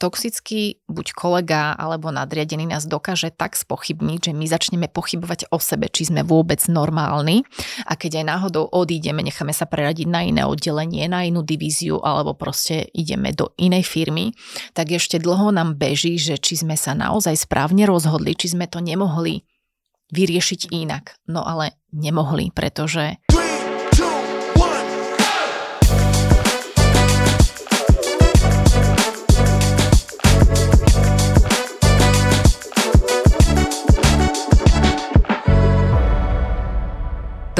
toxický buď kolega alebo nadriadený nás dokáže tak spochybniť, že my začneme pochybovať o sebe, či sme vôbec normálni a keď aj náhodou odídeme, necháme sa preradiť na iné oddelenie, na inú divíziu alebo proste ideme do inej firmy, tak ešte dlho nám beží, že či sme sa naozaj správne rozhodli, či sme to nemohli vyriešiť inak. No ale nemohli, pretože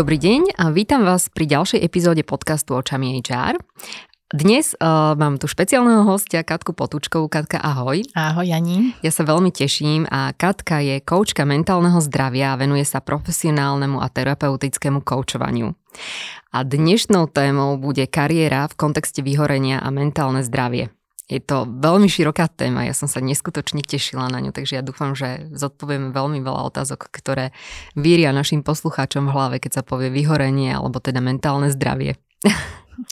Dobrý deň a vítam vás pri ďalšej epizóde podcastu Očami HR. Dnes uh, mám tu špeciálneho hostia Katku Potučkovú. Katka, ahoj. Ahoj, Jani. Ja sa veľmi teším a Katka je koučka mentálneho zdravia a venuje sa profesionálnemu a terapeutickému koučovaniu. A dnešnou témou bude kariéra v kontexte vyhorenia a mentálne zdravie. Je to veľmi široká téma, ja som sa neskutočne tešila na ňu, takže ja dúfam, že zodpovieme veľmi veľa otázok, ktoré víria našim poslucháčom v hlave, keď sa povie vyhorenie alebo teda mentálne zdravie.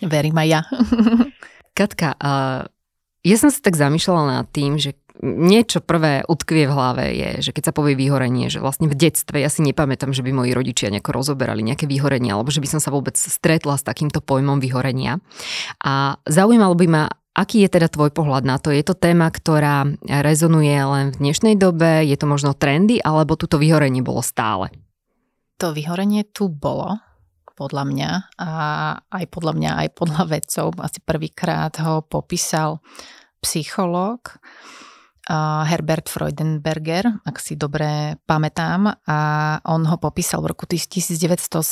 Verím aj ja. Katka, ja som sa tak zamýšľala nad tým, že niečo prvé utkvie v hlave je, že keď sa povie vyhorenie, že vlastne v detstve ja si nepamätám, že by moji rodičia nejako rozoberali nejaké vyhorenie, alebo že by som sa vôbec stretla s takýmto pojmom vyhorenia. A zaujímalo by ma, Aký je teda tvoj pohľad na to? Je to téma, ktorá rezonuje len v dnešnej dobe? Je to možno trendy, alebo toto vyhorenie bolo stále? To vyhorenie tu bolo, podľa mňa, a aj podľa mňa, aj podľa vedcov. Asi prvýkrát ho popísal psychológ Herbert Freudenberger, ak si dobre pamätám, a on ho popísal v roku 1974,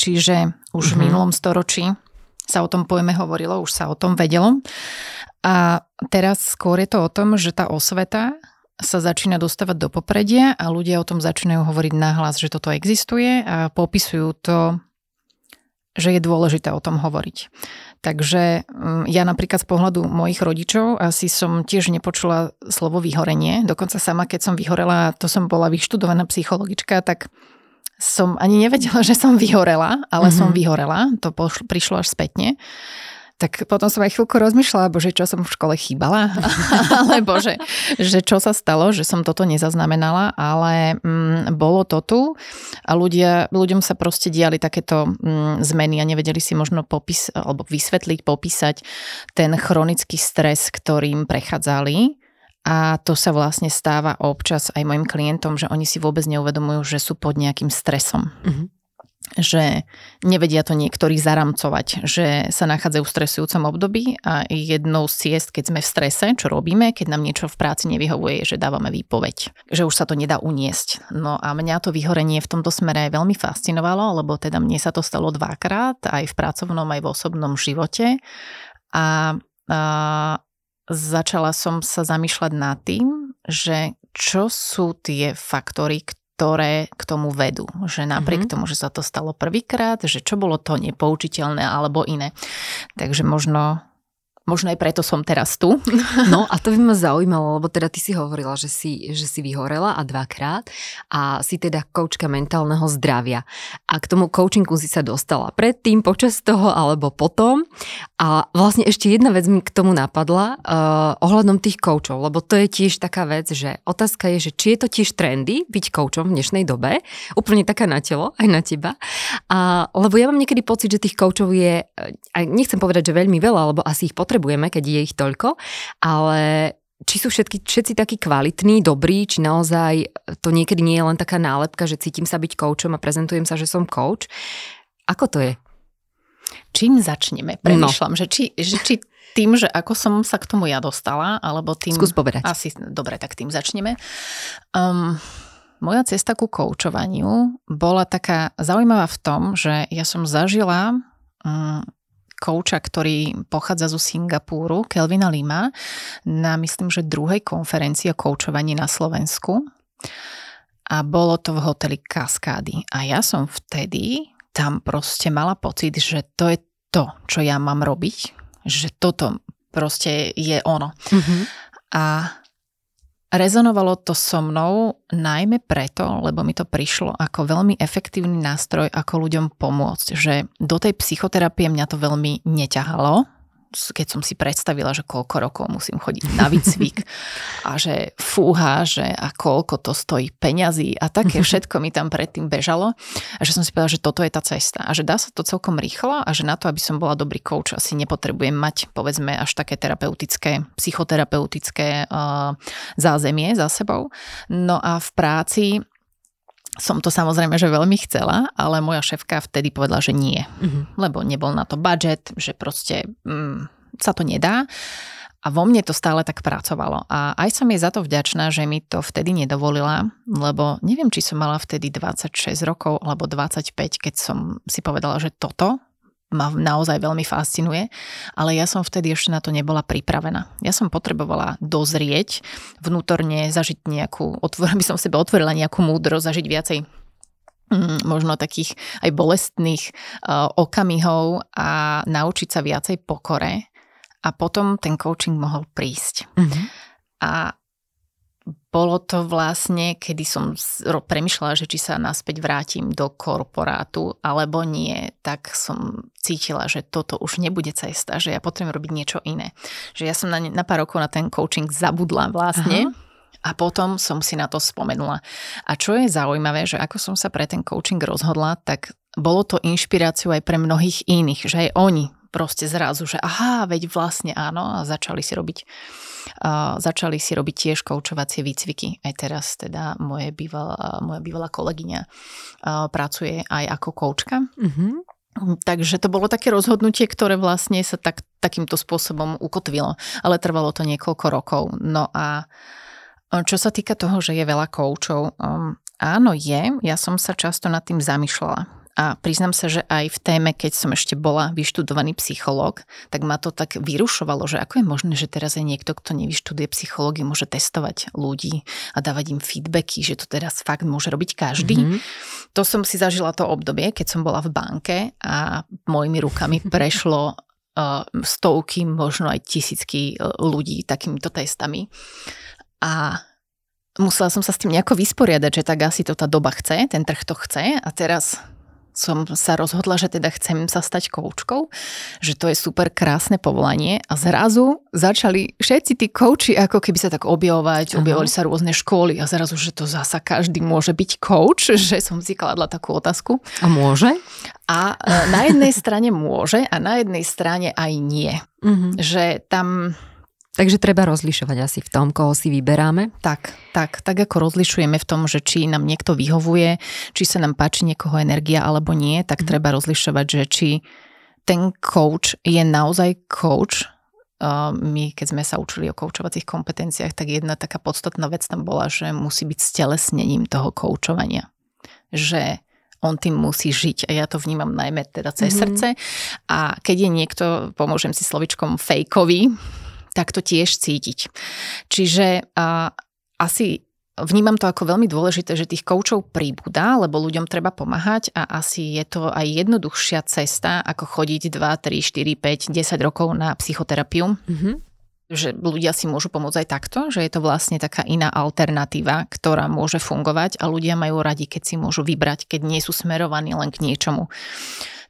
čiže už mm-hmm. v mhm. minulom storočí sa o tom pojme hovorilo, už sa o tom vedelo. A teraz skôr je to o tom, že tá osveta sa začína dostávať do popredia a ľudia o tom začínajú hovoriť nahlas, že toto existuje a popisujú to, že je dôležité o tom hovoriť. Takže mm, ja napríklad z pohľadu mojich rodičov asi som tiež nepočula slovo vyhorenie. Dokonca sama, keď som vyhorela, to som bola vyštudovaná psychologička, tak som ani nevedela, že som vyhorela, ale mm-hmm. som mhm. vyhorela, to pošlo, prišlo až spätne. Tak potom som aj chvíľku rozmýšľala, bože, čo som v škole chýbala, alebo že, že čo sa stalo, že som toto nezaznamenala, ale mm, bolo to tu a ľudia, ľuďom sa proste diali takéto mm, zmeny a nevedeli si možno popis, alebo vysvetliť, popísať ten chronický stres, ktorým prechádzali a to sa vlastne stáva občas aj mojim klientom, že oni si vôbec neuvedomujú, že sú pod nejakým stresom. Mm-hmm že nevedia to niektorí zaramcovať, že sa nachádzajú v stresujúcom období a jednou z ciest, keď sme v strese, čo robíme, keď nám niečo v práci nevyhovuje, že dávame výpoveď, že už sa to nedá uniesť. No a mňa to vyhorenie v tomto smere veľmi fascinovalo, lebo teda mne sa to stalo dvakrát, aj v pracovnom, aj v osobnom živote. A, a začala som sa zamýšľať nad tým, že čo sú tie faktory, ktoré k tomu vedú. Že napriek mm-hmm. tomu, že sa to stalo prvýkrát, že čo bolo to nepoučiteľné alebo iné. Takže možno Možno aj preto som teraz tu. No a to by ma zaujímalo, lebo teda ty si hovorila, že si, že si vyhorela a dvakrát a si teda koučka mentálneho zdravia. A k tomu coachingu si sa dostala predtým, počas toho alebo potom. A vlastne ešte jedna vec mi k tomu napadla uh, ohľadom tých koučov, lebo to je tiež taká vec, že otázka je, že či je to tiež trendy byť koučom v dnešnej dobe, úplne taká na telo, aj na teba. A, lebo ja mám niekedy pocit, že tých koučov je, aj nechcem povedať, že veľmi veľa, lebo asi ich potrebujem potrebujeme, keď je ich toľko, ale či sú všetky, všetci takí kvalitní, dobrí, či naozaj to niekedy nie je len taká nálepka, že cítim sa byť koučom a prezentujem sa, že som coach. Ako to je? Čím začneme? Premýšľam, no. že, či, že či tým, že ako som sa k tomu ja dostala, alebo tým... Skús povedať. Asi, dobre, tak tým začneme. Um, moja cesta ku koučovaniu bola taká zaujímavá v tom, že ja som zažila um, kouča, ktorý pochádza zo Singapúru, Kelvina Lima, na myslím, že druhej konferencii o koučovaní na Slovensku. A bolo to v hoteli Kaskády. A ja som vtedy tam proste mala pocit, že to je to, čo ja mám robiť. Že toto proste je ono. Mm-hmm. A Rezonovalo to so mnou najmä preto, lebo mi to prišlo ako veľmi efektívny nástroj, ako ľuďom pomôcť. Že do tej psychoterapie mňa to veľmi neťahalo, keď som si predstavila, že koľko rokov musím chodiť na výcvik a že fúha, že a koľko to stojí peňazí a také všetko mi tam predtým bežalo a že som si povedala, že toto je tá cesta a že dá sa to celkom rýchlo a že na to, aby som bola dobrý coach, asi nepotrebujem mať povedzme až také terapeutické, psychoterapeutické uh, zázemie za sebou. No a v práci som to samozrejme, že veľmi chcela, ale moja šéfka vtedy povedala, že nie. Mm-hmm. Lebo nebol na to budget, že proste mm, sa to nedá. A vo mne to stále tak pracovalo. A aj som jej za to vďačná, že mi to vtedy nedovolila, lebo neviem, či som mala vtedy 26 rokov alebo 25, keď som si povedala, že toto ma naozaj veľmi fascinuje, ale ja som vtedy ešte na to nebola pripravená. Ja som potrebovala dozrieť, vnútorne zažiť nejakú, otvor, by som sebe otvorila nejakú múdro, zažiť viacej mm, možno takých aj bolestných uh, okamihov a naučiť sa viacej pokore a potom ten coaching mohol prísť. Mm-hmm. A bolo to vlastne, kedy som premyšľala, že či sa naspäť vrátim do korporátu alebo nie, tak som cítila, že toto už nebude cesta, že ja potrebujem robiť niečo iné. Že ja som na, na pár rokov na ten coaching zabudla vlastne. Aha. A potom som si na to spomenula. A čo je zaujímavé, že ako som sa pre ten coaching rozhodla, tak bolo to inšpiráciu aj pre mnohých iných, že aj oni proste zrazu, že aha, veď vlastne áno a začali si robiť začali si robiť tiež koučovacie výcviky. Aj teraz teda moje bývalá, moja bývalá kolegyňa pracuje aj ako koučka. Mm-hmm. Takže to bolo také rozhodnutie, ktoré vlastne sa tak, takýmto spôsobom ukotvilo, ale trvalo to niekoľko rokov. No a čo sa týka toho, že je veľa koučov, um, áno je, ja som sa často nad tým zamýšľala a priznám sa, že aj v téme, keď som ešte bola vyštudovaný psychológ, tak ma to tak vyrušovalo, že ako je možné, že teraz je niekto, kto nevyštuduje psychológiu, môže testovať ľudí a dávať im feedbacky, že to teraz fakt môže robiť každý. Mm-hmm. To som si zažila to obdobie, keď som bola v banke a mojimi rukami prešlo uh, stovky, možno aj tisícky uh, ľudí takýmito testami. A musela som sa s tým nejako vysporiadať, že tak asi to tá doba chce, ten trh to chce a teraz som sa rozhodla, že teda chcem sa stať koučkou, že to je super krásne povolanie a zrazu začali všetci tí kouči ako keby sa tak objavovať, objavovali sa rôzne školy a zrazu, že to zasa každý môže byť kouč, že som si kladla takú otázku. A môže? A e, na jednej strane môže a na jednej strane aj nie. Mm-hmm. Že tam Takže treba rozlišovať asi v tom, koho si vyberáme. Tak, tak, tak ako rozlišujeme v tom, že či nám niekto vyhovuje, či sa nám páči niekoho energia alebo nie, tak mm. treba rozlišovať, že či ten coach je naozaj coach. My, keď sme sa učili o koučovacích kompetenciách, tak jedna taká podstatná vec tam bola, že musí byť stelesnením toho koučovania. Že on tým musí žiť a ja to vnímam najmä teda cez mm-hmm. srdce. A keď je niekto, pomôžem si slovičkom fejkový, tak to tiež cítiť. Čiže a, asi Vnímam to ako veľmi dôležité, že tých koučov príbuda, lebo ľuďom treba pomáhať a asi je to aj jednoduchšia cesta, ako chodiť 2, 3, 4, 5, 10 rokov na psychoterapiu. Mm-hmm. Že ľudia si môžu pomôcť aj takto, že je to vlastne taká iná alternatíva, ktorá môže fungovať a ľudia majú radi, keď si môžu vybrať, keď nie sú smerovaní len k niečomu.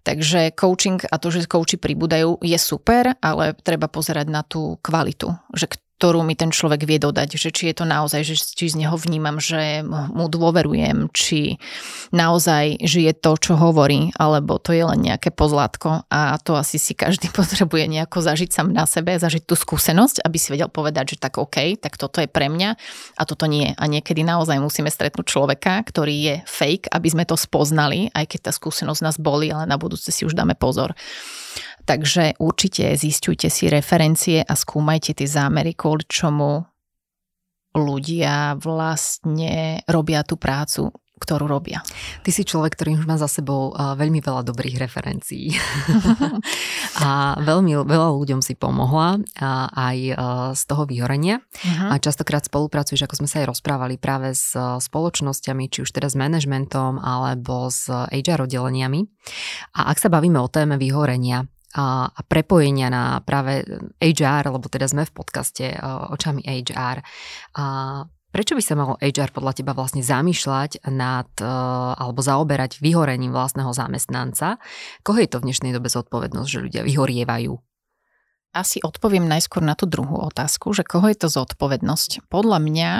Takže coaching a to, že coachi pribúdajú, je super, ale treba pozerať na tú kvalitu, že ktorú mi ten človek vie dodať, že či je to naozaj, že či z neho vnímam, že mu dôverujem, či naozaj žije to, čo hovorí, alebo to je len nejaké pozlátko a to asi si každý potrebuje nejako zažiť sám na sebe, zažiť tú skúsenosť, aby si vedel povedať, že tak OK, tak toto je pre mňa a toto nie. A niekedy naozaj musíme stretnúť človeka, ktorý je fake, aby sme to spoznali, aj keď tá skúsenosť nás boli, ale na budúce si už dáme pozor. Takže určite zistujte si referencie a skúmajte tie zámery, kvôli čomu ľudia vlastne robia tú prácu, ktorú robia. Ty si človek, ktorý už má za sebou veľmi veľa dobrých referencií. a veľmi veľa ľuďom si pomohla aj z toho vyhorenia. Uh-huh. A častokrát spolupracuješ, ako sme sa aj rozprávali, práve s spoločnosťami, či už teda s manažmentom alebo s HR oddeleniami. A ak sa bavíme o téme vyhorenia, a, a prepojenia na práve HR, lebo teda sme v podcaste očami HR. A prečo by sa malo HR podľa teba vlastne zamýšľať nad alebo zaoberať vyhorením vlastného zamestnanca? Koho je to v dnešnej dobe zodpovednosť, že ľudia vyhorievajú? asi odpoviem najskôr na tú druhú otázku, že koho je to zodpovednosť. Podľa mňa,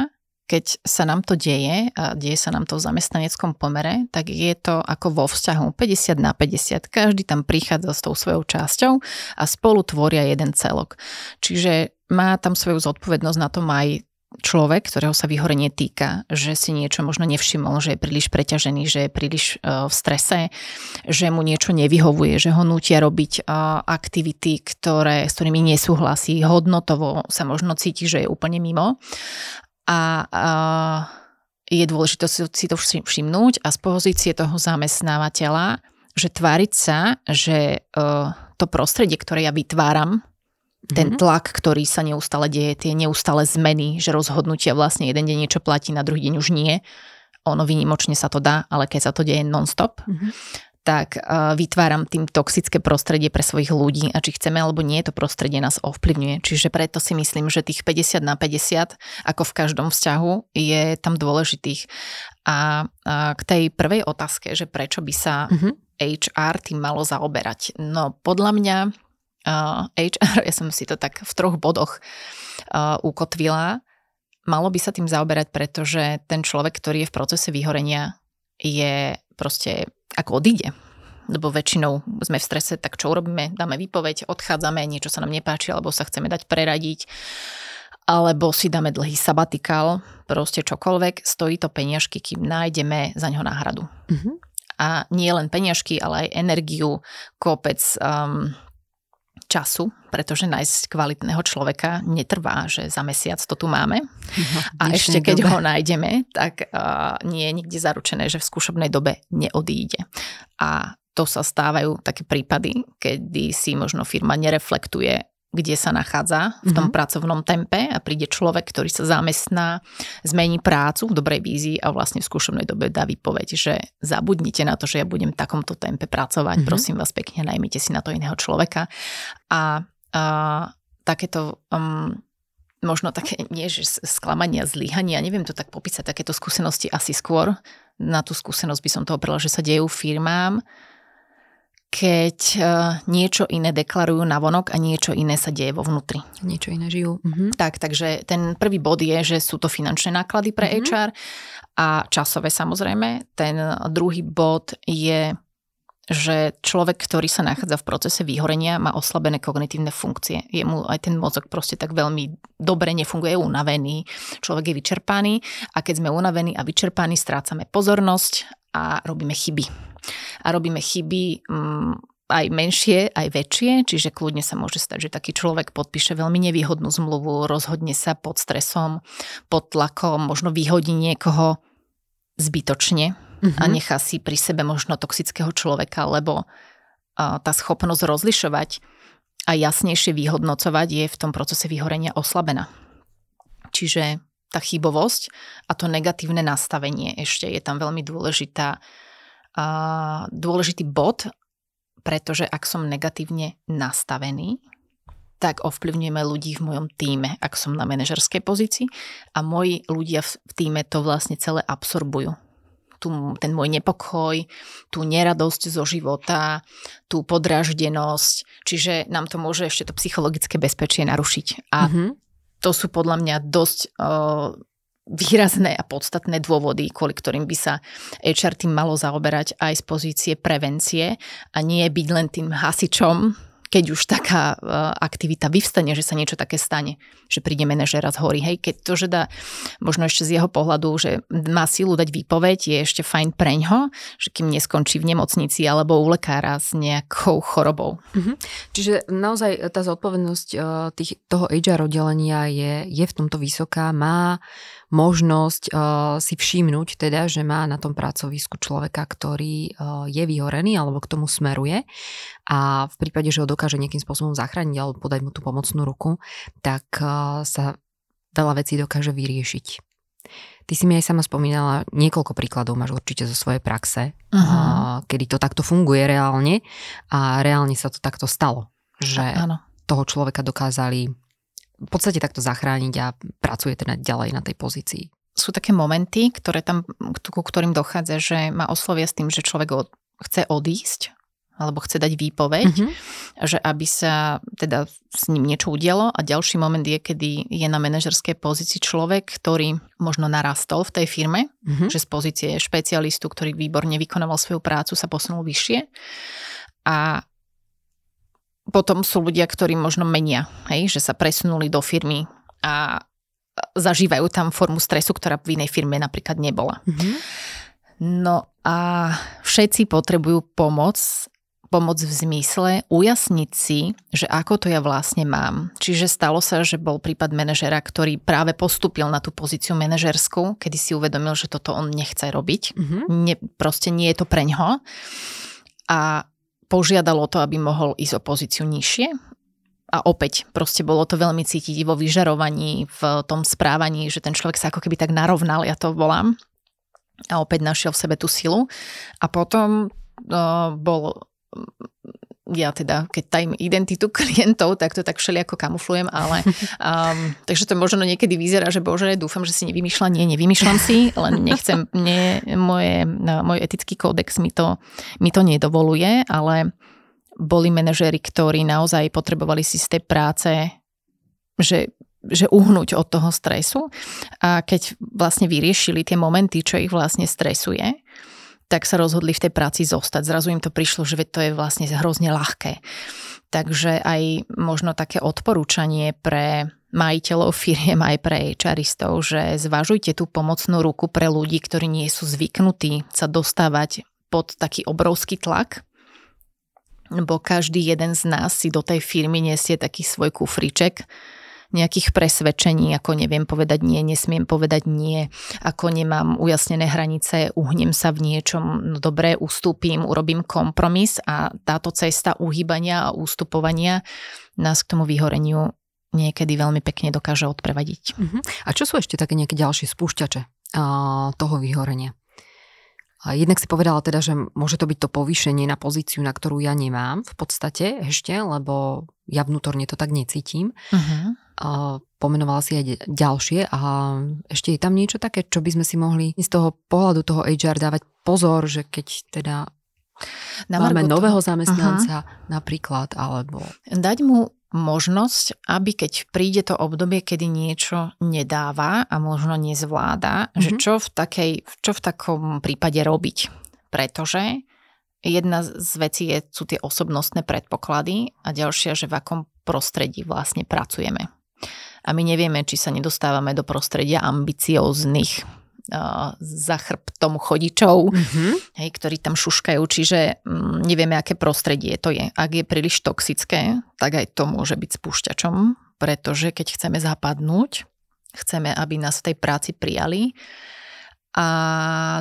keď sa nám to deje, a deje sa nám to v zamestnaneckom pomere, tak je to ako vo vzťahu 50 na 50. Každý tam prichádza s tou svojou časťou a spolu tvoria jeden celok. Čiže má tam svoju zodpovednosť na tom aj človek, ktorého sa vyhorenie týka, že si niečo možno nevšimol, že je príliš preťažený, že je príliš e, v strese, že mu niečo nevyhovuje, že ho nutia robiť e, aktivity, ktoré, s ktorými nesúhlasí, hodnotovo sa možno cíti, že je úplne mimo. A, a je dôležité si to všimnúť a z pozície toho zamestnávateľa, že tváriť sa, že e, to prostredie, ktoré ja vytváram, ten mhm. tlak, ktorý sa neustále deje, tie neustále zmeny, že rozhodnutia vlastne jeden deň niečo platí, na druhý deň už nie. Ono vynimočne sa to dá, ale keď sa to deje non-stop, mm-hmm. Tak uh, vytváram tým toxické prostredie pre svojich ľudí a či chceme alebo nie, to prostredie nás ovplyvňuje. Čiže preto si myslím, že tých 50 na 50, ako v každom vzťahu, je tam dôležitých. A, a k tej prvej otázke, že prečo by sa mm-hmm. HR tým malo zaoberať. No podľa mňa uh, HR, ja som si to tak v troch bodoch uh, ukotvila, malo by sa tým zaoberať, pretože ten človek, ktorý je v procese vyhorenia, je proste ako odíde. Lebo väčšinou sme v strese, tak čo urobíme? Dáme výpoveď, odchádzame, niečo sa nám nepáči, alebo sa chceme dať preradiť, alebo si dáme dlhý sabatikál, proste čokoľvek, stojí to peniažky, kým nájdeme za ňo náhradu. Mm-hmm. A nie len peniažky, ale aj energiu, kopec um, času, pretože nájsť kvalitného človeka netrvá, že za mesiac to tu máme. No, a ešte keď dobe. ho nájdeme, tak uh, nie je nikde zaručené, že v skúšobnej dobe neodíde. A to sa stávajú také prípady, kedy si možno firma nereflektuje kde sa nachádza v tom mm-hmm. pracovnom tempe a príde človek, ktorý sa zamestná, zmení prácu v dobrej vízii a vlastne v skúšobnej dobe dá výpoveď, že zabudnite na to, že ja budem v takomto tempe pracovať, mm-hmm. prosím vás pekne, najmite si na to iného človeka. A, a takéto um, možno také, nie že sklamania, zlyhania, neviem to tak popísať, takéto skúsenosti asi skôr. Na tú skúsenosť by som to oprela, že sa dejú firmám, keď uh, niečo iné deklarujú na vonok a niečo iné sa deje vo vnútri. Niečo iné žijú. Mhm. Tak, takže ten prvý bod je, že sú to finančné náklady pre mhm. HR a časové samozrejme. Ten druhý bod je, že človek, ktorý sa nachádza v procese vyhorenia, má oslabené kognitívne funkcie. Jemu aj ten mozog proste tak veľmi dobre nefunguje, je unavený, človek je vyčerpaný a keď sme unavení a vyčerpaní, strácame pozornosť a robíme chyby a robíme chyby mm, aj menšie, aj väčšie, čiže kľudne sa môže stať, že taký človek podpíše veľmi nevýhodnú zmluvu, rozhodne sa pod stresom, pod tlakom, možno vyhodí niekoho zbytočne mm-hmm. a mhm. nechá si pri sebe možno toxického človeka, lebo tá schopnosť rozlišovať a jasnejšie vyhodnocovať je v tom procese vyhorenia oslabená. Čiže tá chybovosť a to negatívne nastavenie ešte je tam veľmi dôležitá dôležitý bod, pretože ak som negatívne nastavený, tak ovplyvňujeme ľudí v mojom týme, ak som na manažerskej pozícii a moji ľudia v týme to vlastne celé absorbujú. Tu, ten môj nepokoj, tú neradosť zo života, tú podráždenosť, čiže nám to môže ešte to psychologické bezpečie narušiť. A mm-hmm. to sú podľa mňa dosť uh, výrazné a podstatné dôvody, kvôli ktorým by sa HR tým malo zaoberať aj z pozície prevencie a nie byť len tým hasičom, keď už taká uh, aktivita vyvstane, že sa niečo také stane, že príde manažera z hory. Hej, keď to, že dá možno ešte z jeho pohľadu, že má silu dať výpoveď, je ešte fajn preňho, že kým neskončí v nemocnici alebo u lekára s nejakou chorobou. Mm-hmm. Čiže naozaj tá zodpovednosť uh, tých, toho HR oddelenia je, je v tomto vysoká, má možnosť uh, si všimnúť teda, že má na tom pracovisku človeka, ktorý uh, je vyhorený alebo k tomu smeruje a v prípade, že ho dokáže nejakým spôsobom zachrániť alebo podať mu tú pomocnú ruku, tak uh, sa veľa vecí dokáže vyriešiť. Ty si mi aj sama spomínala, niekoľko príkladov máš určite zo svojej praxe, uh-huh. kedy to takto funguje reálne a reálne sa to takto stalo, že a, toho človeka dokázali v podstate takto zachrániť a pracuje teda ďalej na tej pozícii. Sú také momenty, ktoré tam, ku ktorým dochádza, že ma oslovia s tým, že človek od, chce odísť alebo chce dať výpoveď, mm-hmm. že aby sa teda s ním niečo udialo a ďalší moment je, kedy je na manažerskej pozícii človek, ktorý možno narastol v tej firme, mm-hmm. že z pozície špecialistu, ktorý výborne vykonával svoju prácu, sa posunul vyššie a potom sú ľudia, ktorí možno menia, hej, že sa presunuli do firmy a zažívajú tam formu stresu, ktorá v inej firme napríklad nebola. Mm-hmm. No a všetci potrebujú pomoc pomoc v zmysle ujasniť si, že ako to ja vlastne mám. Čiže stalo sa, že bol prípad manažera, ktorý práve postúpil na tú pozíciu manažerskú, kedy si uvedomil, že toto on nechce robiť. Mm-hmm. Ne, proste nie je to pre ňo. A požiadalo to, aby mohol ísť o pozíciu nižšie. A opäť, proste bolo to veľmi cítiť vo vyžarovaní, v tom správaní, že ten človek sa ako keby tak narovnal, ja to volám. A opäť našiel v sebe tú silu. A potom uh, bol ja teda, keď tajím identitu klientov, tak to tak všelijako kamuflujem, ale um, takže to možno niekedy vyzerá, že bože, dúfam, že si nevymýšľam. Nie, nevymýšľam si, len nechcem, nie, moje, môj etický kódex mi to, mi to nedovoluje, ale boli manažéri, ktorí naozaj potrebovali si z tej práce, že že uhnúť od toho stresu a keď vlastne vyriešili tie momenty, čo ich vlastne stresuje, tak sa rozhodli v tej práci zostať. Zrazu im to prišlo, že to je vlastne hrozne ľahké. Takže aj možno také odporúčanie pre majiteľov firiem aj pre HRistov, že zvažujte tú pomocnú ruku pre ľudí, ktorí nie sú zvyknutí sa dostávať pod taký obrovský tlak, lebo každý jeden z nás si do tej firmy nesie taký svoj kufriček, nejakých presvedčení, ako neviem povedať nie, nesmiem povedať nie, ako nemám ujasnené hranice, uhnem sa v niečom, no dobre, ustúpim, urobím kompromis a táto cesta uhýbania a ústupovania nás k tomu vyhoreniu niekedy veľmi pekne dokáže odprevadiť. Uh-huh. A čo sú ešte také nejaké ďalšie spúšťače uh, toho vyhorenia? A jednak si povedala teda, že môže to byť to povýšenie na pozíciu, na ktorú ja nemám v podstate ešte, lebo ja vnútorne to tak necítim. Uh-huh. A pomenovala si aj ďalšie a ešte je tam niečo také, čo by sme si mohli z toho pohľadu toho HR dávať pozor, že keď teda na máme nového zamestnanca uh-huh. napríklad, alebo... Dať mu možnosť, aby keď príde to obdobie, kedy niečo nedáva a možno nezvláda, mm-hmm. že mhm. čo v, takej, čo v takom prípade robiť. Pretože jedna z vecí je, sú tie osobnostné predpoklady a ďalšia, že v akom prostredí vlastne pracujeme. A my nevieme, či sa nedostávame do prostredia ambicióznych za chrbtom chodičov, mm-hmm. hej, ktorí tam šuškajú, čiže mm, nevieme, aké prostredie to je. Ak je príliš toxické, tak aj to môže byť spúšťačom, pretože keď chceme zapadnúť, chceme, aby nás v tej práci prijali a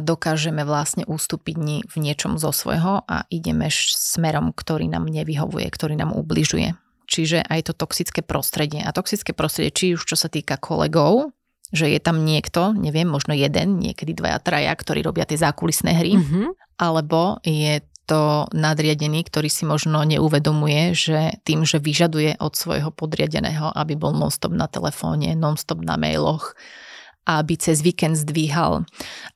dokážeme vlastne ústupiť v niečom zo svojho a ideme smerom, ktorý nám nevyhovuje, ktorý nám ubližuje. Čiže aj to toxické prostredie. A toxické prostredie, či už čo sa týka kolegov, že je tam niekto, neviem, možno jeden, niekedy dvaja, traja, ktorí robia tie zákulisné hry, mm-hmm. alebo je to nadriadený, ktorý si možno neuvedomuje, že tým, že vyžaduje od svojho podriadeného, aby bol nonstop na telefóne, nonstop na mailoch, aby cez víkend zdvíhal,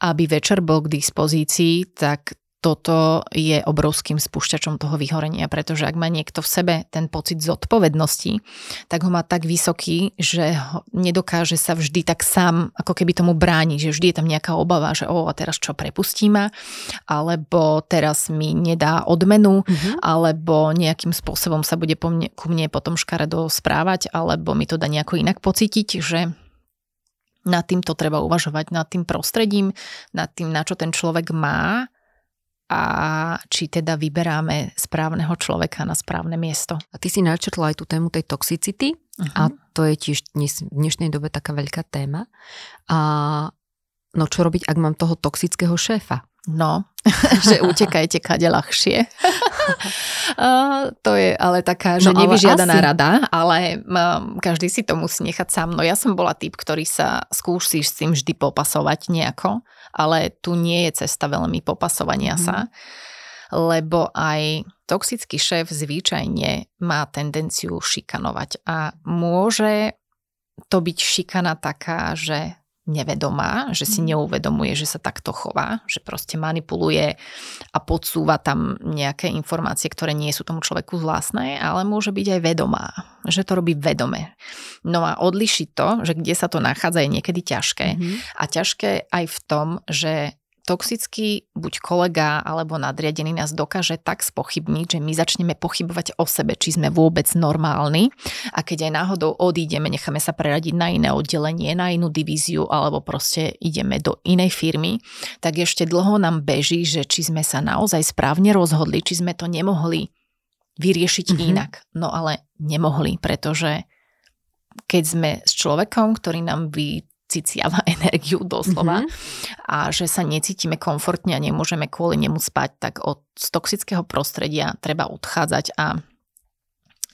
aby večer bol k dispozícii, tak toto je obrovským spúšťačom toho vyhorenia, pretože ak má niekto v sebe ten pocit zodpovednosti, tak ho má tak vysoký, že nedokáže sa vždy tak sám ako keby tomu brániť, že vždy je tam nejaká obava, že o, a teraz čo prepustí ma, alebo teraz mi nedá odmenu, mm-hmm. alebo nejakým spôsobom sa bude po mne, ku mne potom škaredo správať, alebo mi to dá nejako inak pocítiť, že nad týmto treba uvažovať, nad tým prostredím, nad tým, na čo ten človek má a či teda vyberáme správneho človeka na správne miesto. A ty si načrtla aj tú tému tej toxicity uh-huh. a to je tiež dnes, v dnešnej dobe taká veľká téma. A no čo robiť, ak mám toho toxického šéfa? No, že utekajte kade ľahšie. uh, to je ale taká, že no, nevyžiadaná asi. rada, ale um, každý si to musí nechať sám. No ja som bola typ, ktorý sa skúsi s tým vždy popasovať nejako, ale tu nie je cesta veľmi popasovania mm. sa, lebo aj toxický šéf zvyčajne má tendenciu šikanovať a môže to byť šikana taká, že nevedomá, že si Mhm. neuvedomuje, že sa takto chová, že proste manipuluje a podsúva tam nejaké informácie, ktoré nie sú tomu človeku vlastné, ale môže byť aj vedomá, že to robí vedome. No a odlišiť to, že kde sa to nachádza, je niekedy ťažké. Mhm. A ťažké aj v tom, že toxický buď kolega alebo nadriadený nás dokáže tak spochybniť, že my začneme pochybovať o sebe, či sme vôbec normálni a keď aj náhodou odídeme, necháme sa preradiť na iné oddelenie, na inú divíziu alebo proste ideme do inej firmy, tak ešte dlho nám beží, že či sme sa naozaj správne rozhodli, či sme to nemohli vyriešiť Mhm. mm-hmm. inak. No ale nemohli, pretože keď sme s človekom, ktorý nám vyciciava energiu doslova Mhm. a že sa necítime komfortne a nemôžeme kvôli nemu spať, tak od z toxického prostredia treba odchádzať a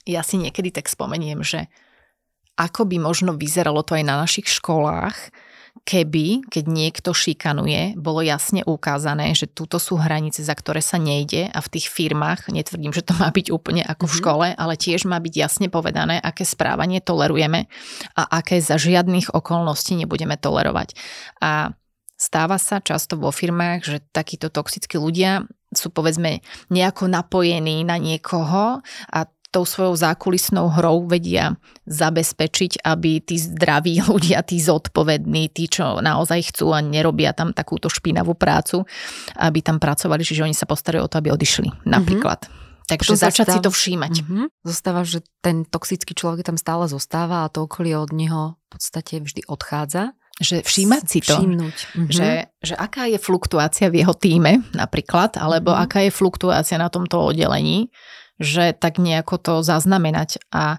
ja si niekedy tak spomeniem, že ako by možno vyzeralo to aj na našich školách, keby, keď niekto šikanuje, bolo jasne ukázané, že túto sú hranice, za ktoré sa nejde a v tých firmách, netvrdím, že to má byť úplne ako v Mhm. škole, ale tiež má byť jasne povedané, aké správanie tolerujeme a aké za žiadnych okolností nebudeme tolerovať. A stáva sa často vo firmách, že takíto toxickí ľudia sú povedzme nejako napojení na niekoho a tou svojou zákulisnou hrou vedia zabezpečiť, aby tí zdraví ľudia, tí zodpovední, tí, čo naozaj chcú a nerobia tam takúto špinavú prácu, aby tam pracovali, čiže oni sa postarajú o to, aby odišli napríklad. Takže Potom sa začať si stáva- to všímať. Mhm. Zostáva, že ten toxický človek tam stále zostáva a to okolie od neho v podstate vždy odchádza. Že všímať si to. Všimnúť. Mhm. Že, že aká je fluktuácia v jeho týme napríklad, alebo Mhm. aká je fluktuácia na tomto oddelení, že tak nejako to zaznamenať a,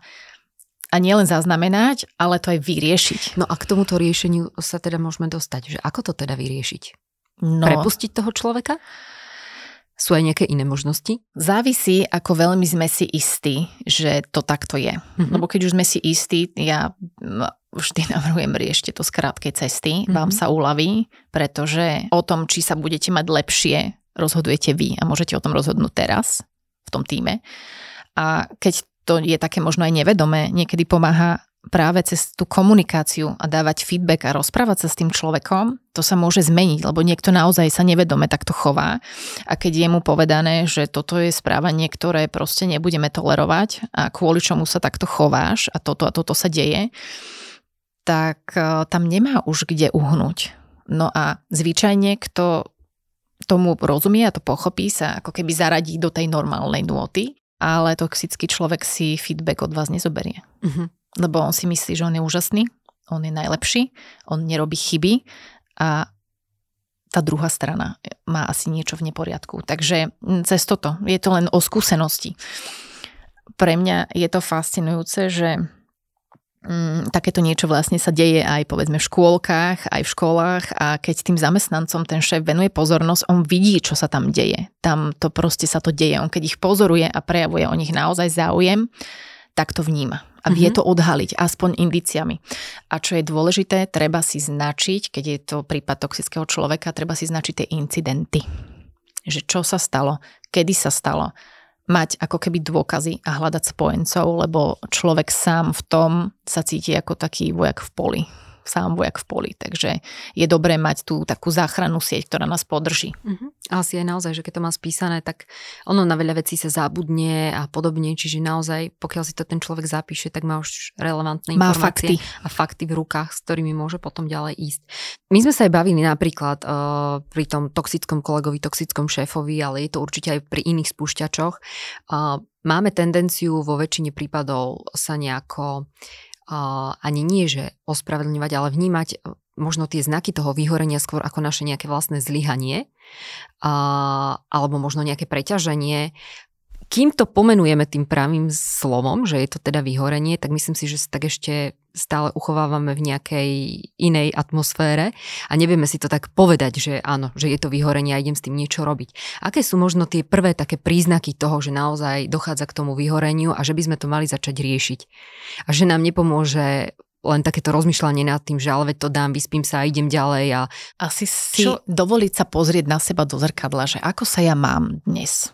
a nielen zaznamenať, ale to aj vyriešiť. No a k tomuto riešeniu sa teda môžeme dostať, že ako to teda vyriešiť? No, Prepustiť toho človeka? Sú aj nejaké iné možnosti? závisí, ako veľmi sme si istí, že to takto je. Mhm. Lebo keď už sme si istí, ja vždy navrhujem riešte to z krátkej cesty, Mhm. vám sa uľaví, pretože o tom, či sa budete mať lepšie, rozhodujete vy a môžete o tom rozhodnúť teraz v tom týme. A keď to je také možno aj nevedomé, niekedy pomáha práve cez tú komunikáciu a dávať feedback a rozprávať sa s tým človekom, to sa môže zmeniť, lebo niekto naozaj sa nevedome takto chová a keď je mu povedané, že toto je správanie, ktoré proste nebudeme tolerovať a kvôli čomu sa takto chováš a toto a toto sa deje, tak eh, tam nemá už kde uhnúť. No a zvyčajne, kto tomu rozumie a to pochopí, sa ako keby zaradí do tej normálnej nôty, ale toxický človek si feedback od vás nezoberie Mhm. lebo on si myslí, že on je úžasný, on je najlepší, on nerobí chyby a tá druhá strana má asi niečo v neporiadku. Takže mm, cez toto, je to len o skúsenosti. Pre mňa je to fascinujúce, že mm, takéto niečo vlastne sa deje aj povedzme v škôlkach, aj v školách a keď tým zamestnancom ten šéf venuje pozornosť, on vidí, čo sa tam deje. Tam to proste sa to deje. On keď ich pozoruje a prejavuje o nich naozaj záujem, tak to vníma. A vie Mhm. to odhaliť, aspoň indiciami. A čo je dôležité, treba si značiť, keď je to prípad toxického človeka, treba si značiť tie incidenty. Že čo sa stalo, kedy sa stalo. Mať ako keby dôkazy a hľadať spojencov, lebo človek sám v tom sa cíti ako taký vojak v poli. Sám vojak v poli. Takže je dobré mať tú takú záchrannú sieť, ktorá nás podrží. Mhm. Asi aj naozaj, že keď to má spísané, tak ono na veľa vecí sa zabudne a podobne, čiže naozaj, pokiaľ si to ten človek zapíše, tak má už relevantné Má informácie fakty. a fakty v rukách, s ktorými môže potom ďalej ísť. My sme sa aj bavili napríklad uh, pri tom toxickom kolegovi, toxickom šéfovi, ale je to určite aj pri iných spúšťačoch. Uh, máme tendenciu vo väčšine prípadov sa nejako ani nie, že ospravedlňovať, ale vnímať uh, možno tie znaky toho vyhorenia skôr ako naše nejaké vlastné zlyhanie alebo možno nejaké preťaženie. Kým to pomenujeme tým pravým slovom, že je to teda vyhorenie, tak myslím si, že sa tak ešte stále uchovávame v nejakej inej atmosfére a nevieme si to tak povedať, že áno, že je to vyhorenie a idem s tým niečo robiť. Aké sú možno tie prvé také príznaky toho, že naozaj dochádza k tomu vyhoreniu a že by sme to mali začať riešiť? A že nám nepomôže len takéto rozmýšľanie nad tým, že ale veď to dám, vyspím sa a idem ďalej a Asi si Čo- dovoliť sa pozrieť na seba do zrkadla, že ako sa ja mám dnes.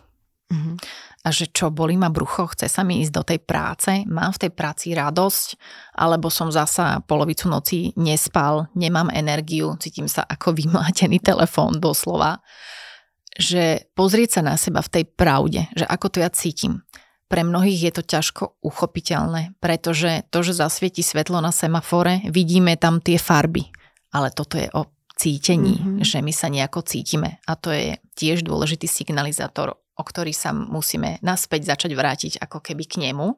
Mhm. A že čo, boli ma brucho, chce sa mi ísť do tej práce, mám v tej práci radosť, alebo som zasa polovicu noci nespal, nemám energiu, cítim sa ako vymlátený telefón doslova. Že pozrieť sa na seba v tej pravde, že ako to ja cítim. Pre mnohých je to ťažko uchopiteľné, pretože to, že zasvieti svetlo na semafore, vidíme tam tie farby. Ale toto je o cítení, mm-hmm. že my sa nejako cítime. A to je tiež dôležitý signalizátor o ktorý sa musíme naspäť začať vrátiť ako keby k nemu,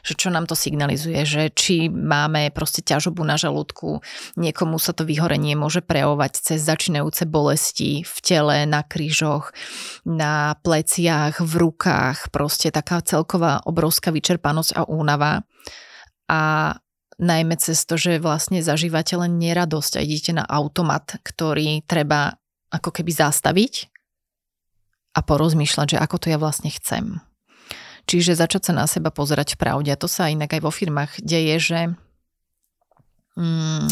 že čo nám to signalizuje, že či máme proste ťažobu na žalúdku, niekomu sa to vyhorenie môže prejavovať cez začínajúce bolesti v tele, na krížoch, na pleciach, v rukách, proste taká celková obrovská vyčerpanosť a únava. A najmä cez to, že vlastne zažívate len neradosť a idete na automat, ktorý treba ako keby zastaviť a porozmýšľať, že ako to ja vlastne chcem. Čiže začať sa na seba pozerať v pravde. A to sa inak aj vo firmách deje, že mm,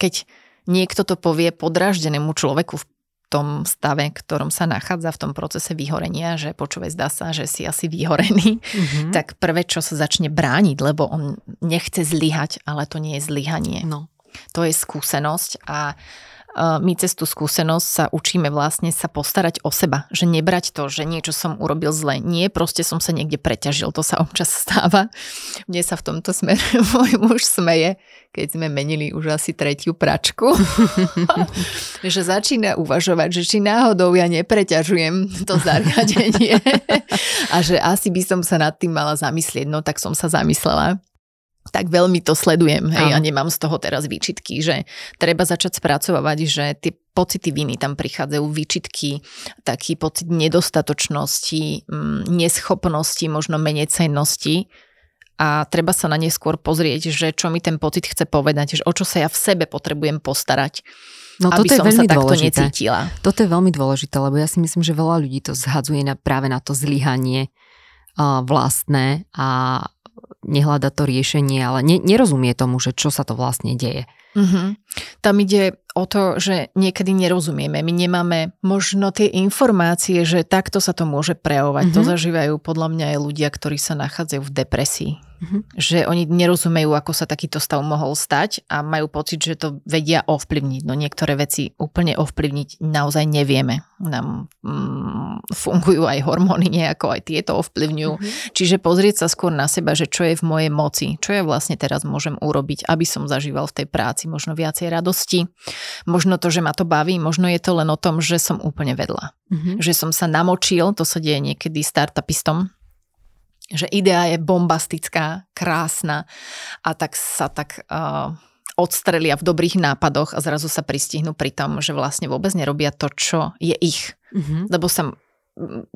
keď niekto to povie podráždenému človeku v tom stave, ktorom sa nachádza v tom procese vyhorenia, že počúvaj, zdá sa, že si asi vyhorený, mm-hmm. tak prvé, čo sa začne brániť, lebo on nechce zlyhať, ale to nie je zlyhanie. No. To je skúsenosť a my cez tú skúsenosť sa učíme vlastne sa postarať o seba. Že nebrať to, že niečo som urobil zle. Nie, proste som sa niekde preťažil. To sa občas stáva. Mne sa v tomto smere môj muž smeje, keď sme menili už asi tretiu pračku. že začína uvažovať, že či náhodou ja nepreťažujem to zariadenie. a že asi by som sa nad tým mala zamyslieť. No tak som sa zamyslela tak veľmi to sledujem hej, a nemám z toho teraz výčitky, že treba začať spracovať, že tie pocity viny tam prichádzajú, výčitky, taký pocit nedostatočnosti, mm, neschopnosti, možno menej cennosti a treba sa na ne skôr pozrieť, že čo mi ten pocit chce povedať, že o čo sa ja v sebe potrebujem postarať. No aby toto som je veľmi sa takto dôležité. necítila. Toto je veľmi dôležité, lebo ja si myslím, že veľa ľudí to zhadzuje na, práve na to zlyhanie uh, vlastné a nehľada to riešenie, ale ne, nerozumie tomu, že čo sa to vlastne deje. Mm-hmm. Tam ide o to, že niekedy nerozumieme. My nemáme možno tie informácie, že takto sa to môže prejavovať. Mm-hmm. To zažívajú podľa mňa aj ľudia, ktorí sa nachádzajú v depresii. Mm-hmm. Že oni nerozumejú, ako sa takýto stav mohol stať a majú pocit, že to vedia ovplyvniť. No niektoré veci úplne ovplyvniť naozaj nevieme. Nám mm, fungujú aj hormóny nejako, aj tieto ovplyvňujú. Mm-hmm. Čiže pozrieť sa skôr na seba, že čo je v mojej moci, čo ja vlastne teraz môžem urobiť, aby som zažíval v tej práci možno viacej radosti. Možno to, že ma to baví, možno je to len o tom, že som úplne vedla. Mm-hmm. Že som sa namočil, to sa deje niekedy startupistom, že idea je bombastická, krásna a tak sa tak uh, odstrelia v dobrých nápadoch a zrazu sa pristihnú pri tom, že vlastne vôbec nerobia to, čo je ich. Mm-hmm. Lebo sa,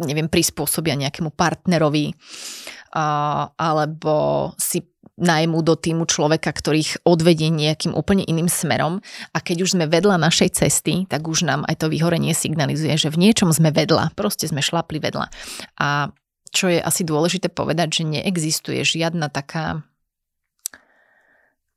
neviem, prispôsobia nejakému partnerovi alebo si najmu do týmu človeka, ktorý ich odvedie nejakým úplne iným smerom a keď už sme vedľa našej cesty, tak už nám aj to vyhorenie signalizuje, že v niečom sme vedľa, proste sme šlapli vedľa. A čo je asi dôležité povedať, že neexistuje žiadna taká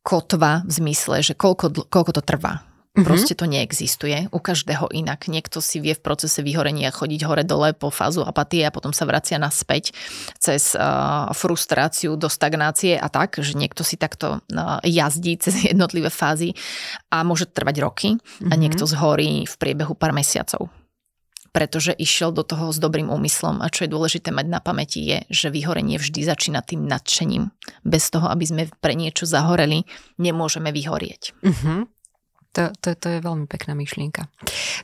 kotva v zmysle, že koľko, koľko to trvá. Mm-hmm. Proste to neexistuje. U každého inak. Niekto si vie v procese vyhorenia chodiť hore-dole po fázu apatie a potom sa vracia naspäť cez uh, frustráciu do stagnácie a tak, že niekto si takto uh, jazdí cez jednotlivé fázy a môže trvať roky mm-hmm. a mhm. niekto zhorí v priebehu pár mesiacov pretože išiel do toho s dobrým úmyslom a čo je dôležité mať na pamäti je, že vyhorenie vždy začína tým nadšením. Bez toho, aby sme pre niečo zahoreli, nemôžeme vyhorieť. Uh-huh. To, to, to je veľmi pekná myšlienka.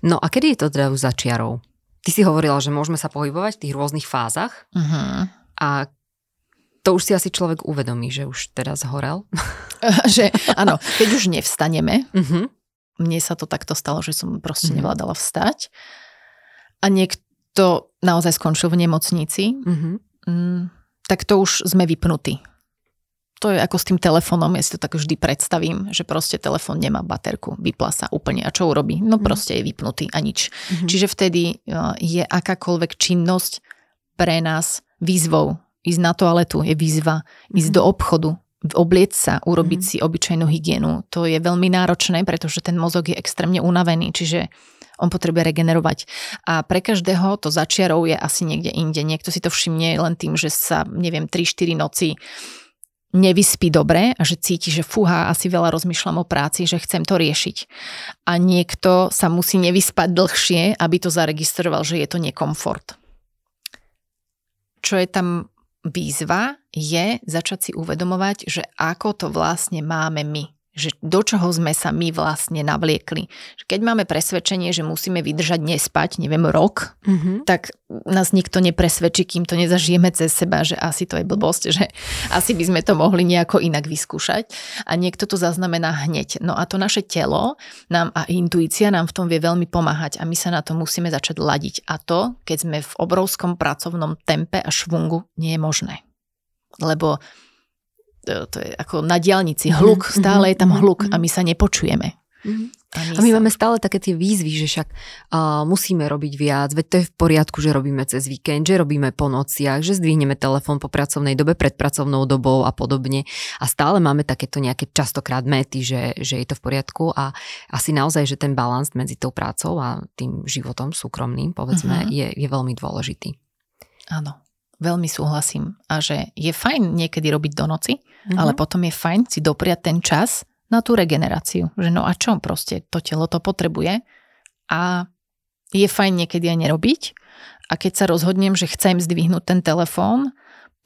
No a kedy je to teda za čiarou? Ty si hovorila, že môžeme sa pohybovať v tých rôznych fázach uh-huh. a to už si asi človek uvedomí, že už teraz horel. že áno, keď už nevstaneme, uh-huh. mne sa to takto stalo, že som proste uh-huh. nevládala vstať a niekto naozaj skončil v nemocnici, mm-hmm. mm, tak to už sme vypnutí. To je ako s tým telefónom, ja si to tak vždy predstavím, že proste telefón nemá baterku, vypla sa úplne. A čo urobí? No mm-hmm. proste je vypnutý a nič. Mm-hmm. Čiže vtedy e, je akákoľvek činnosť pre nás výzvou. Ísť na toaletu je výzva, ísť mm-hmm. do obchodu, oblieť sa, urobiť mm-hmm. si obyčajnú hygienu. To je veľmi náročné, pretože ten mozog je extrémne unavený, čiže On potrebuje regenerovať. A pre každého to začiarov je asi niekde inde. Niekto si to všimne len tým, že sa, neviem, 3-4 noci nevyspí dobre a že cíti, že fúha, asi veľa rozmýšľam o práci, že chcem to riešiť. A niekto sa musí nevyspať dlhšie, aby to zaregistroval, že je to nekomfort. Čo je tam výzva, je začať si uvedomovať, že ako to vlastne máme my že do čoho sme sa my vlastne navliekli. Keď máme presvedčenie, že musíme vydržať nespať, neviem, rok, mm-hmm. tak nás nikto nepresvedčí, kým to nezažijeme cez seba, že asi to je blbosť, že asi by sme to mohli nejako inak vyskúšať a niekto to zaznamená hneď. No a to naše telo nám a intuícia nám v tom vie veľmi pomáhať a my sa na to musíme začať ladiť. A to, keď sme v obrovskom pracovnom tempe a švungu, nie je možné. Lebo to je ako na diálnici, hluk, mhm, stále je tam mhm, hluk a mhm. my sa nepočujeme. A my, a my sa... máme stále také tie výzvy, že však uh, musíme robiť viac, veď to je v poriadku, že robíme cez víkend, že robíme po nociach, že zdvihneme telefón po pracovnej dobe, pred pracovnou dobou a podobne. A stále máme takéto nejaké častokrát mety, že, že je to v poriadku a asi naozaj, že ten balans medzi tou prácou a tým životom súkromným, povedzme, uh-huh. je, je veľmi dôležitý. Áno. Veľmi súhlasím. A že je fajn niekedy robiť do noci, mm-hmm. ale potom je fajn si dopriať ten čas na tú regeneráciu. Že no a čo proste, to telo to potrebuje a je fajn niekedy aj nerobiť. A keď sa rozhodnem, že chcem zdvihnúť ten telefón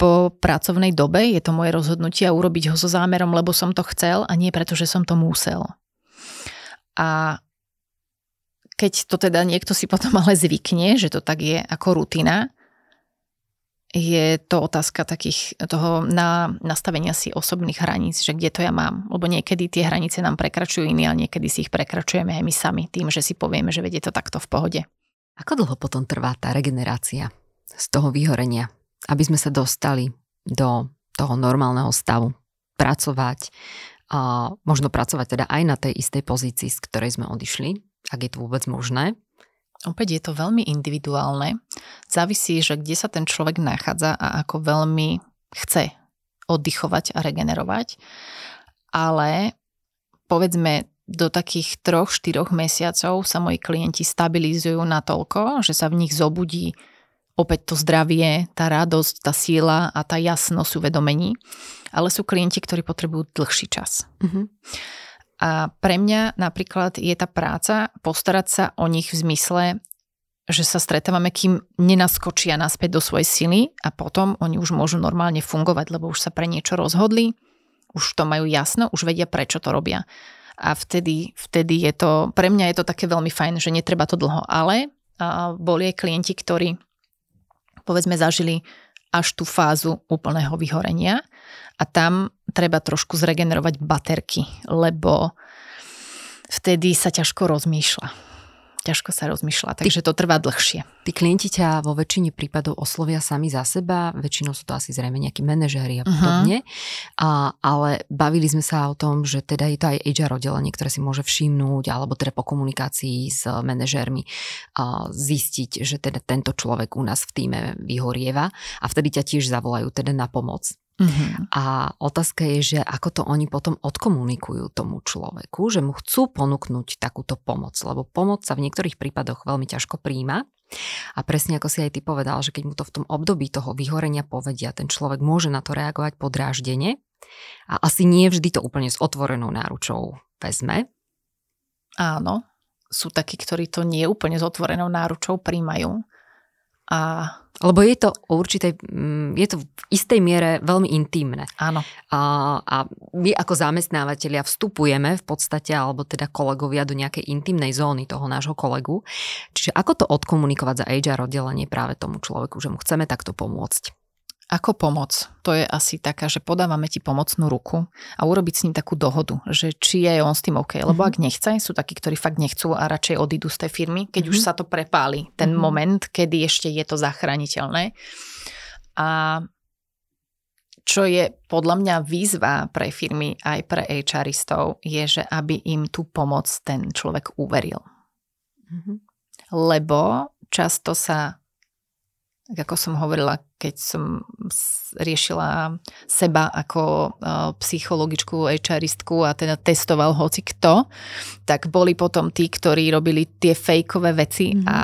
po pracovnej dobe, je to moje rozhodnutie a urobiť ho so zámerom, lebo som to chcel a nie preto, že som to musel. A keď to teda niekto si potom ale zvykne, že to tak je ako rutina, je to otázka takých toho na, nastavenia si osobných hraníc, že kde to ja mám. Lebo niekedy tie hranice nám prekračujú iní a niekedy si ich prekračujeme aj my sami tým, že si povieme, že vedie to takto v pohode. Ako dlho potom trvá tá regenerácia z toho vyhorenia, aby sme sa dostali do toho normálneho stavu, pracovať, a možno pracovať teda aj na tej istej pozícii, z ktorej sme odišli, ak je to vôbec možné, Opäť je to veľmi individuálne. Závisí, že kde sa ten človek nachádza a ako veľmi chce oddychovať a regenerovať. Ale povedzme, do takých troch, štyroch mesiacov sa moji klienti stabilizujú natoľko, že sa v nich zobudí opäť to zdravie, tá radosť, tá síla a tá jasnosť uvedomení. Ale sú klienti, ktorí potrebujú dlhší čas. Mm-hmm. A pre mňa napríklad je tá práca postarať sa o nich v zmysle, že sa stretávame, kým nenaskočia naspäť do svojej sily a potom oni už môžu normálne fungovať, lebo už sa pre niečo rozhodli, už to majú jasno, už vedia, prečo to robia. A vtedy, vtedy je to, pre mňa je to také veľmi fajn, že netreba to dlho. Ale a boli aj klienti, ktorí povedzme zažili až tú fázu úplného vyhorenia a tam treba trošku zregenerovať baterky, lebo vtedy sa ťažko rozmýšľa ťažko sa rozmýšľa, takže to trvá dlhšie. Tí klienti ťa vo väčšine prípadov oslovia sami za seba, väčšinou sú to asi zrejme nejakí manažéri a mhm. podobne, uh-huh. a, ale bavili sme sa o tom, že teda je to aj HR oddelenie, ktoré si môže všimnúť, alebo teda po komunikácii s manažérmi a zistiť, že teda tento človek u nás v týme vyhorieva a vtedy ťa tiež zavolajú teda na pomoc. Mm-hmm. A otázka je, že ako to oni potom odkomunikujú tomu človeku, že mu chcú ponúknuť takúto pomoc, lebo pomoc sa v niektorých prípadoch veľmi ťažko príjma. A presne ako si aj ty povedal, že keď mu to v tom období toho vyhorenia povedia, ten človek môže na to reagovať podráždene a asi nie vždy to úplne s otvorenou náručou vezme. Áno, sú takí, ktorí to nie úplne s otvorenou náručou príjmajú. A lebo je to určitej, mm, je to v istej miere veľmi intimné. Áno. A, a my ako zamestnávateľia vstupujeme v podstate, alebo teda kolegovia do nejakej intimnej zóny toho nášho kolegu. Čiže ako to odkomunikovať za HR oddelenie práve tomu človeku, že mu chceme takto pomôcť? Ako pomoc? To je asi taká, že podávame ti pomocnú ruku a urobiť s ním takú dohodu, že či je on s tým OK. Lebo mm-hmm. ak nechce, sú takí, ktorí fakt nechcú a radšej odídu z tej firmy, keď mm-hmm. už sa to prepáli, ten mm-hmm. moment, kedy ešte je to zachrániteľné. A čo je podľa mňa výzva pre firmy aj pre HRistov, je, že aby im tú pomoc ten človek uveril. Mm-hmm. Lebo často sa ako som hovorila, keď som riešila seba ako psychologičku, HRistku a teda testoval hoci kto, tak boli potom tí, ktorí robili tie fejkové veci mm-hmm. a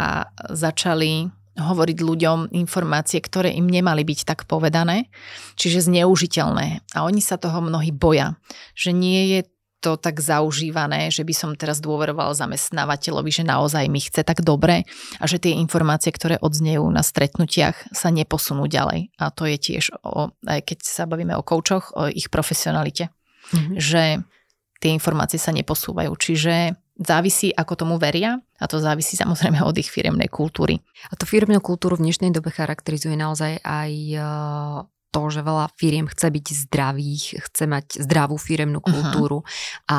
začali hovoriť ľuďom informácie, ktoré im nemali byť tak povedané, čiže zneužiteľné. A oni sa toho mnohí boja, že nie je to tak zaužívané, že by som teraz dôveroval zamestnávateľovi, že naozaj mi chce tak dobre a že tie informácie, ktoré odznejú na stretnutiach, sa neposunú ďalej. A to je tiež, o, aj keď sa bavíme o koučoch, o ich profesionalite. Mm-hmm. Že tie informácie sa neposúvajú. Čiže závisí, ako tomu veria a to závisí samozrejme od ich firemnej kultúry. A to firmnú kultúru v dnešnej dobe charakterizuje naozaj aj to, že veľa firiem chce byť zdravých, chce mať zdravú firemnú kultúru uh-huh. a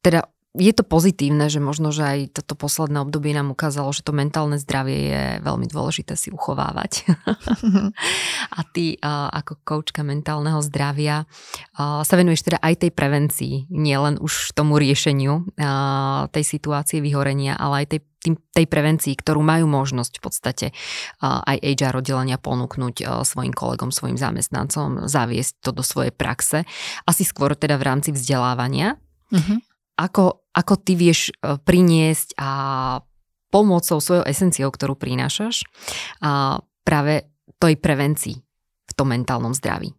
teda je to pozitívne, že možno, že aj toto posledné obdobie nám ukázalo, že to mentálne zdravie je veľmi dôležité si uchovávať. a ty ako koučka mentálneho zdravia sa venuješ teda aj tej prevencii, nielen už tomu riešeniu tej situácie vyhorenia, ale aj tej tým, tej prevencii, ktorú majú možnosť v podstate aj HR oddelenia ponúknuť svojim kolegom, svojim zamestnancom, zaviesť to do svojej praxe. Asi skôr teda v rámci vzdelávania. Uh-huh ako, ako ty vieš e, priniesť a pomocou svojou esenciou, ktorú prinášaš, a práve tej prevencii v tom mentálnom zdraví.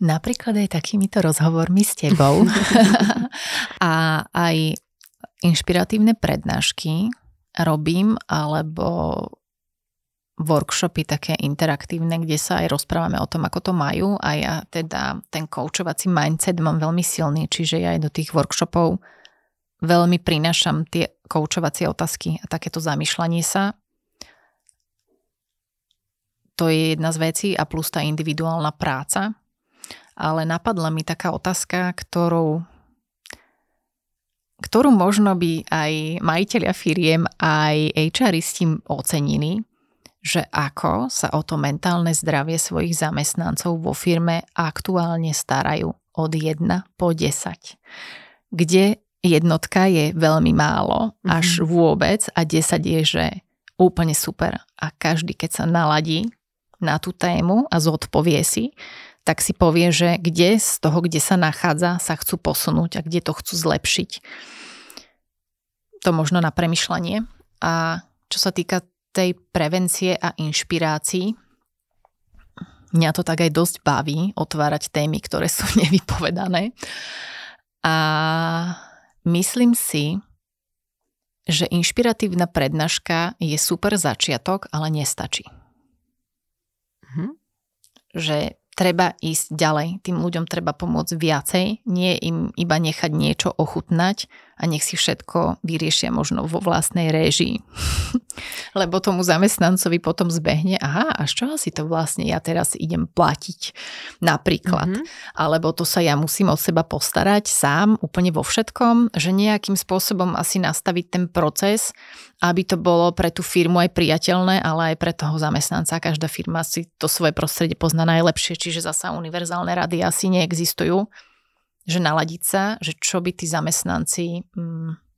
Napríklad aj takýmito rozhovormi s tebou a aj inšpiratívne prednášky robím, alebo workshopy také interaktívne, kde sa aj rozprávame o tom, ako to majú a ja teda ten koučovací mindset mám veľmi silný, čiže ja aj do tých workshopov veľmi prinášam tie koučovacie otázky a takéto zamýšľanie sa. To je jedna z vecí a plus tá individuálna práca. Ale napadla mi taká otázka, ktorou ktorú možno by aj majiteľia firiem, aj HRisti ocenili, že ako sa o to mentálne zdravie svojich zamestnancov vo firme aktuálne starajú od 1 po 10. Kde jednotka je veľmi málo, až mm-hmm. vôbec a 10 je, že úplne super. A každý, keď sa naladí na tú tému a zodpovie si, tak si povie, že kde z toho, kde sa nachádza, sa chcú posunúť a kde to chcú zlepšiť. To možno na premyšľanie. A čo sa týka tej prevencie a inšpirácii. Mňa to tak aj dosť baví otvárať témy, ktoré sú nevypovedané. A myslím si, že inšpiratívna prednáška je super začiatok, ale nestačí. Mhm. Že treba ísť ďalej. Tým ľuďom treba pomôcť viacej, nie im iba nechať niečo ochutnať a nech si všetko vyriešia možno vo vlastnej réžii. Lebo tomu zamestnancovi potom zbehne, aha, a čo asi to vlastne ja teraz idem platiť napríklad. Mm-hmm. Alebo to sa ja musím o seba postarať sám úplne vo všetkom, že nejakým spôsobom asi nastaviť ten proces, aby to bolo pre tú firmu aj priateľné, ale aj pre toho zamestnanca. Každá firma si to svoje prostredie pozná najlepšie, čiže zasa univerzálne rady asi neexistujú. Že naladiť sa, že čo by tí zamestnanci... Mm,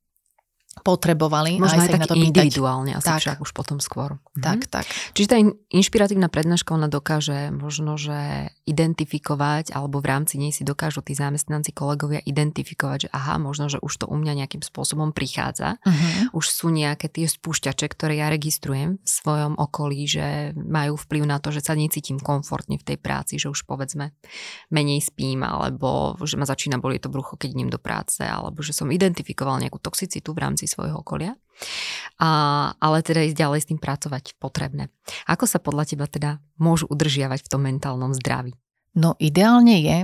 potrebovali. Možno aj, aj tak na to individuálne asi tak. však už potom skôr. Tak, mhm. tak. Čiže tá inšpiratívna prednáška ona dokáže možno, že identifikovať alebo v rámci nej si dokážu tí zamestnanci, kolegovia identifikovať, že aha, možno, že už to u mňa nejakým spôsobom prichádza. Uh-huh. Už sú nejaké tie spúšťače, ktoré ja registrujem v svojom okolí, že majú vplyv na to, že sa necítim komfortne v tej práci, že už povedzme menej spím alebo že ma začína bolieť to brucho, keď idem do práce alebo že som identifikoval nejakú toxicitu v rámci rámci svojho okolia. A, ale teda ísť ďalej s tým pracovať potrebné. Ako sa podľa teba teda môžu udržiavať v tom mentálnom zdraví? No ideálne je,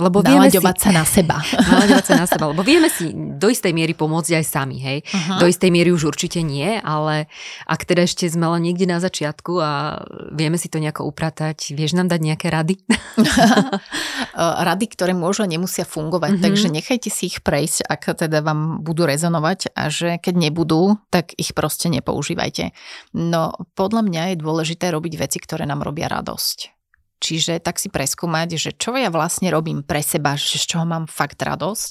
lebo vieme si, sa na seba. Nalaďovať sa na seba, lebo vieme si do istej miery pomôcť aj sami, hej. Uh-huh. Do istej miery už určite nie, ale ak teda ešte sme len niekde na začiatku a vieme si to nejako upratať, vieš nám dať nejaké rady? rady, ktoré môžu a nemusia fungovať, uh-huh. takže nechajte si ich prejsť, ak teda vám budú rezonovať a že keď nebudú, tak ich proste nepoužívajte. No podľa mňa je dôležité robiť veci, ktoré nám robia radosť. Čiže tak si preskúmať, že čo ja vlastne robím pre seba, že z čoho mám fakt radosť.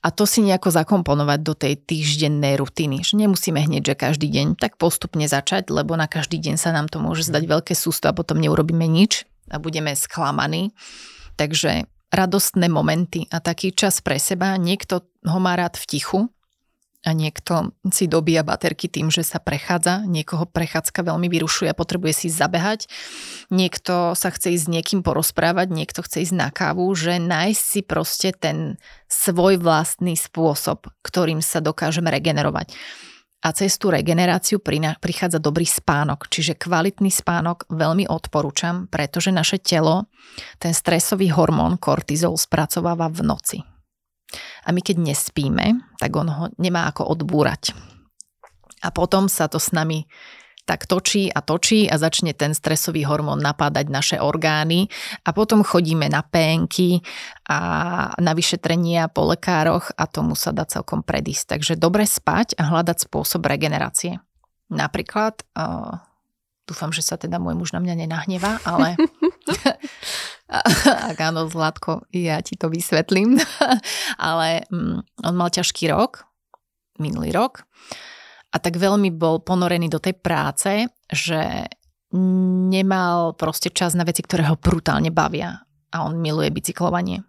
A to si nejako zakomponovať do tej týždennej rutiny. Že nemusíme hneď, že každý deň tak postupne začať, lebo na každý deň sa nám to môže zdať veľké sústo a potom neurobíme nič a budeme sklamaní. Takže radostné momenty a taký čas pre seba. Niekto ho má rád v tichu, a niekto si dobíja baterky tým, že sa prechádza, niekoho prechádzka veľmi vyrušuje a potrebuje si zabehať, niekto sa chce ísť s niekým porozprávať, niekto chce ísť na kávu, že nájsť si proste ten svoj vlastný spôsob, ktorým sa dokážeme regenerovať. A cez tú regeneráciu prichádza dobrý spánok, čiže kvalitný spánok veľmi odporúčam, pretože naše telo ten stresový hormón kortizol spracováva v noci. A my keď nespíme, tak on ho nemá ako odbúrať. A potom sa to s nami tak točí a točí a začne ten stresový hormón napádať naše orgány a potom chodíme na pénky a na vyšetrenia po lekároch a tomu sa dá celkom predísť. Takže dobre spať a hľadať spôsob regenerácie. Napríklad, uh, dúfam, že sa teda môj muž na mňa nenahnevá, ale Ak áno, Zlatko, ja ti to vysvetlím. Ale mm, on mal ťažký rok, minulý rok, a tak veľmi bol ponorený do tej práce, že nemal proste čas na veci, ktoré ho brutálne bavia. A on miluje bicyklovanie.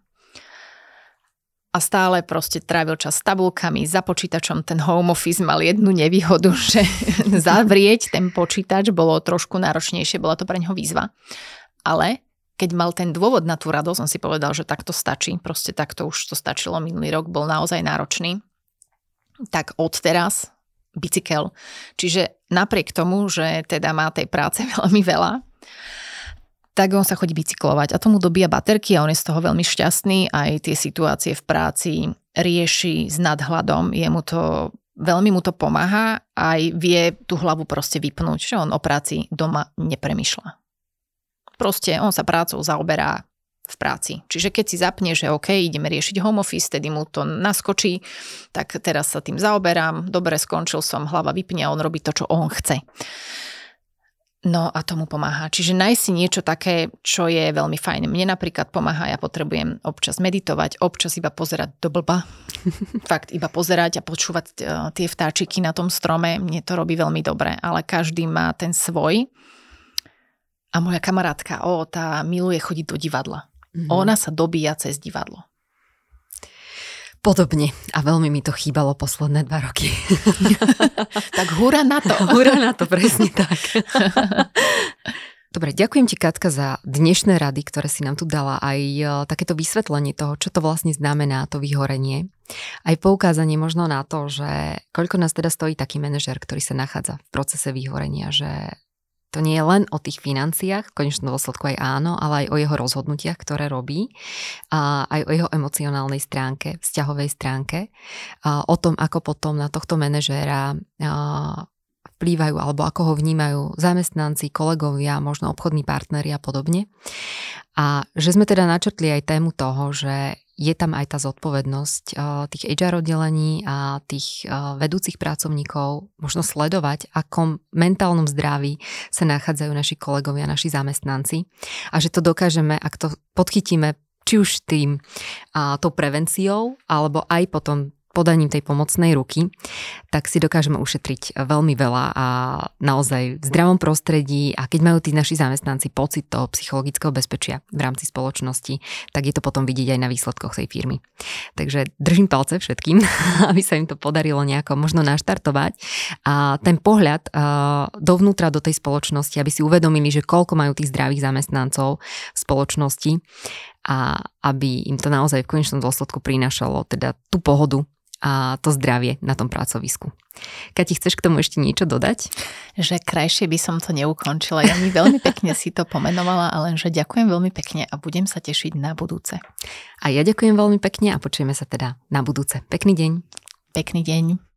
A stále proste trávil čas s tabulkami, za počítačom. Ten home office mal jednu nevýhodu, že zavrieť ten počítač bolo trošku náročnejšie, bola to pre neho výzva. Ale keď mal ten dôvod na tú radosť, on si povedal, že takto stačí, proste takto už to stačilo, minulý rok bol naozaj náročný, tak odteraz bicykel. Čiže napriek tomu, že teda má tej práce veľmi veľa, tak on sa chodí bicyklovať a tomu dobíja baterky a on je z toho veľmi šťastný. Aj tie situácie v práci rieši s nadhľadom. Je mu to, veľmi mu to pomáha aj vie tú hlavu proste vypnúť, že on o práci doma nepremýšľa. Proste on sa prácou zaoberá v práci. Čiže keď si zapne, že OK, ideme riešiť home office, tedy mu to naskočí, tak teraz sa tým zaoberám, dobre, skončil som, hlava vypne a on robí to, čo on chce. No a tomu pomáha. Čiže nájsť si niečo také, čo je veľmi fajn. Mne napríklad pomáha, ja potrebujem občas meditovať, občas iba pozerať do blba. Fakt, iba pozerať a počúvať e, tie vtáčiky na tom strome. Mne to robí veľmi dobre, ale každý má ten svoj. A moja kamarátka, o, tá miluje chodiť do divadla. Mm-hmm. Ona sa dobíja cez divadlo. Podobne. A veľmi mi to chýbalo posledné dva roky. tak húra na to. húra na to, presne tak. Dobre, ďakujem ti Katka za dnešné rady, ktoré si nám tu dala, aj e, takéto vysvetlenie toho, čo to vlastne znamená, to vyhorenie. Aj poukázanie možno na to, že koľko nás teda stojí taký manažer, ktorý sa nachádza v procese vyhorenia, že to nie je len o tých financiách, v konečnom dôsledku aj áno, ale aj o jeho rozhodnutiach, ktoré robí, a aj o jeho emocionálnej stránke, vzťahovej stránke, a o tom, ako potom na tohto manažéra vplývajú alebo ako ho vnímajú zamestnanci, kolegovia, možno obchodní partneri a podobne. A že sme teda načrtli aj tému toho, že je tam aj tá zodpovednosť eh, tých HR oddelení a tých eh, vedúcich pracovníkov možno sledovať, akom mentálnom zdraví sa nachádzajú naši kolegovia, naši zamestnanci a že to dokážeme, ak to podchytíme či už tým, a, tou prevenciou, alebo aj potom podaním tej pomocnej ruky, tak si dokážeme ušetriť veľmi veľa a naozaj v zdravom prostredí a keď majú tí naši zamestnanci pocit toho psychologického bezpečia v rámci spoločnosti, tak je to potom vidieť aj na výsledkoch tej firmy. Takže držím palce všetkým, aby sa im to podarilo nejako možno naštartovať a ten pohľad dovnútra do tej spoločnosti, aby si uvedomili, že koľko majú tých zdravých zamestnancov v spoločnosti a aby im to naozaj v konečnom dôsledku prinášalo teda tú pohodu a to zdravie na tom pracovisku. Kati, chceš k tomu ešte niečo dodať? Že krajšie by som to neukončila. Ja mi veľmi pekne si to pomenovala, ale že ďakujem veľmi pekne a budem sa tešiť na budúce. A ja ďakujem veľmi pekne a počujeme sa teda na budúce. Pekný deň. Pekný deň.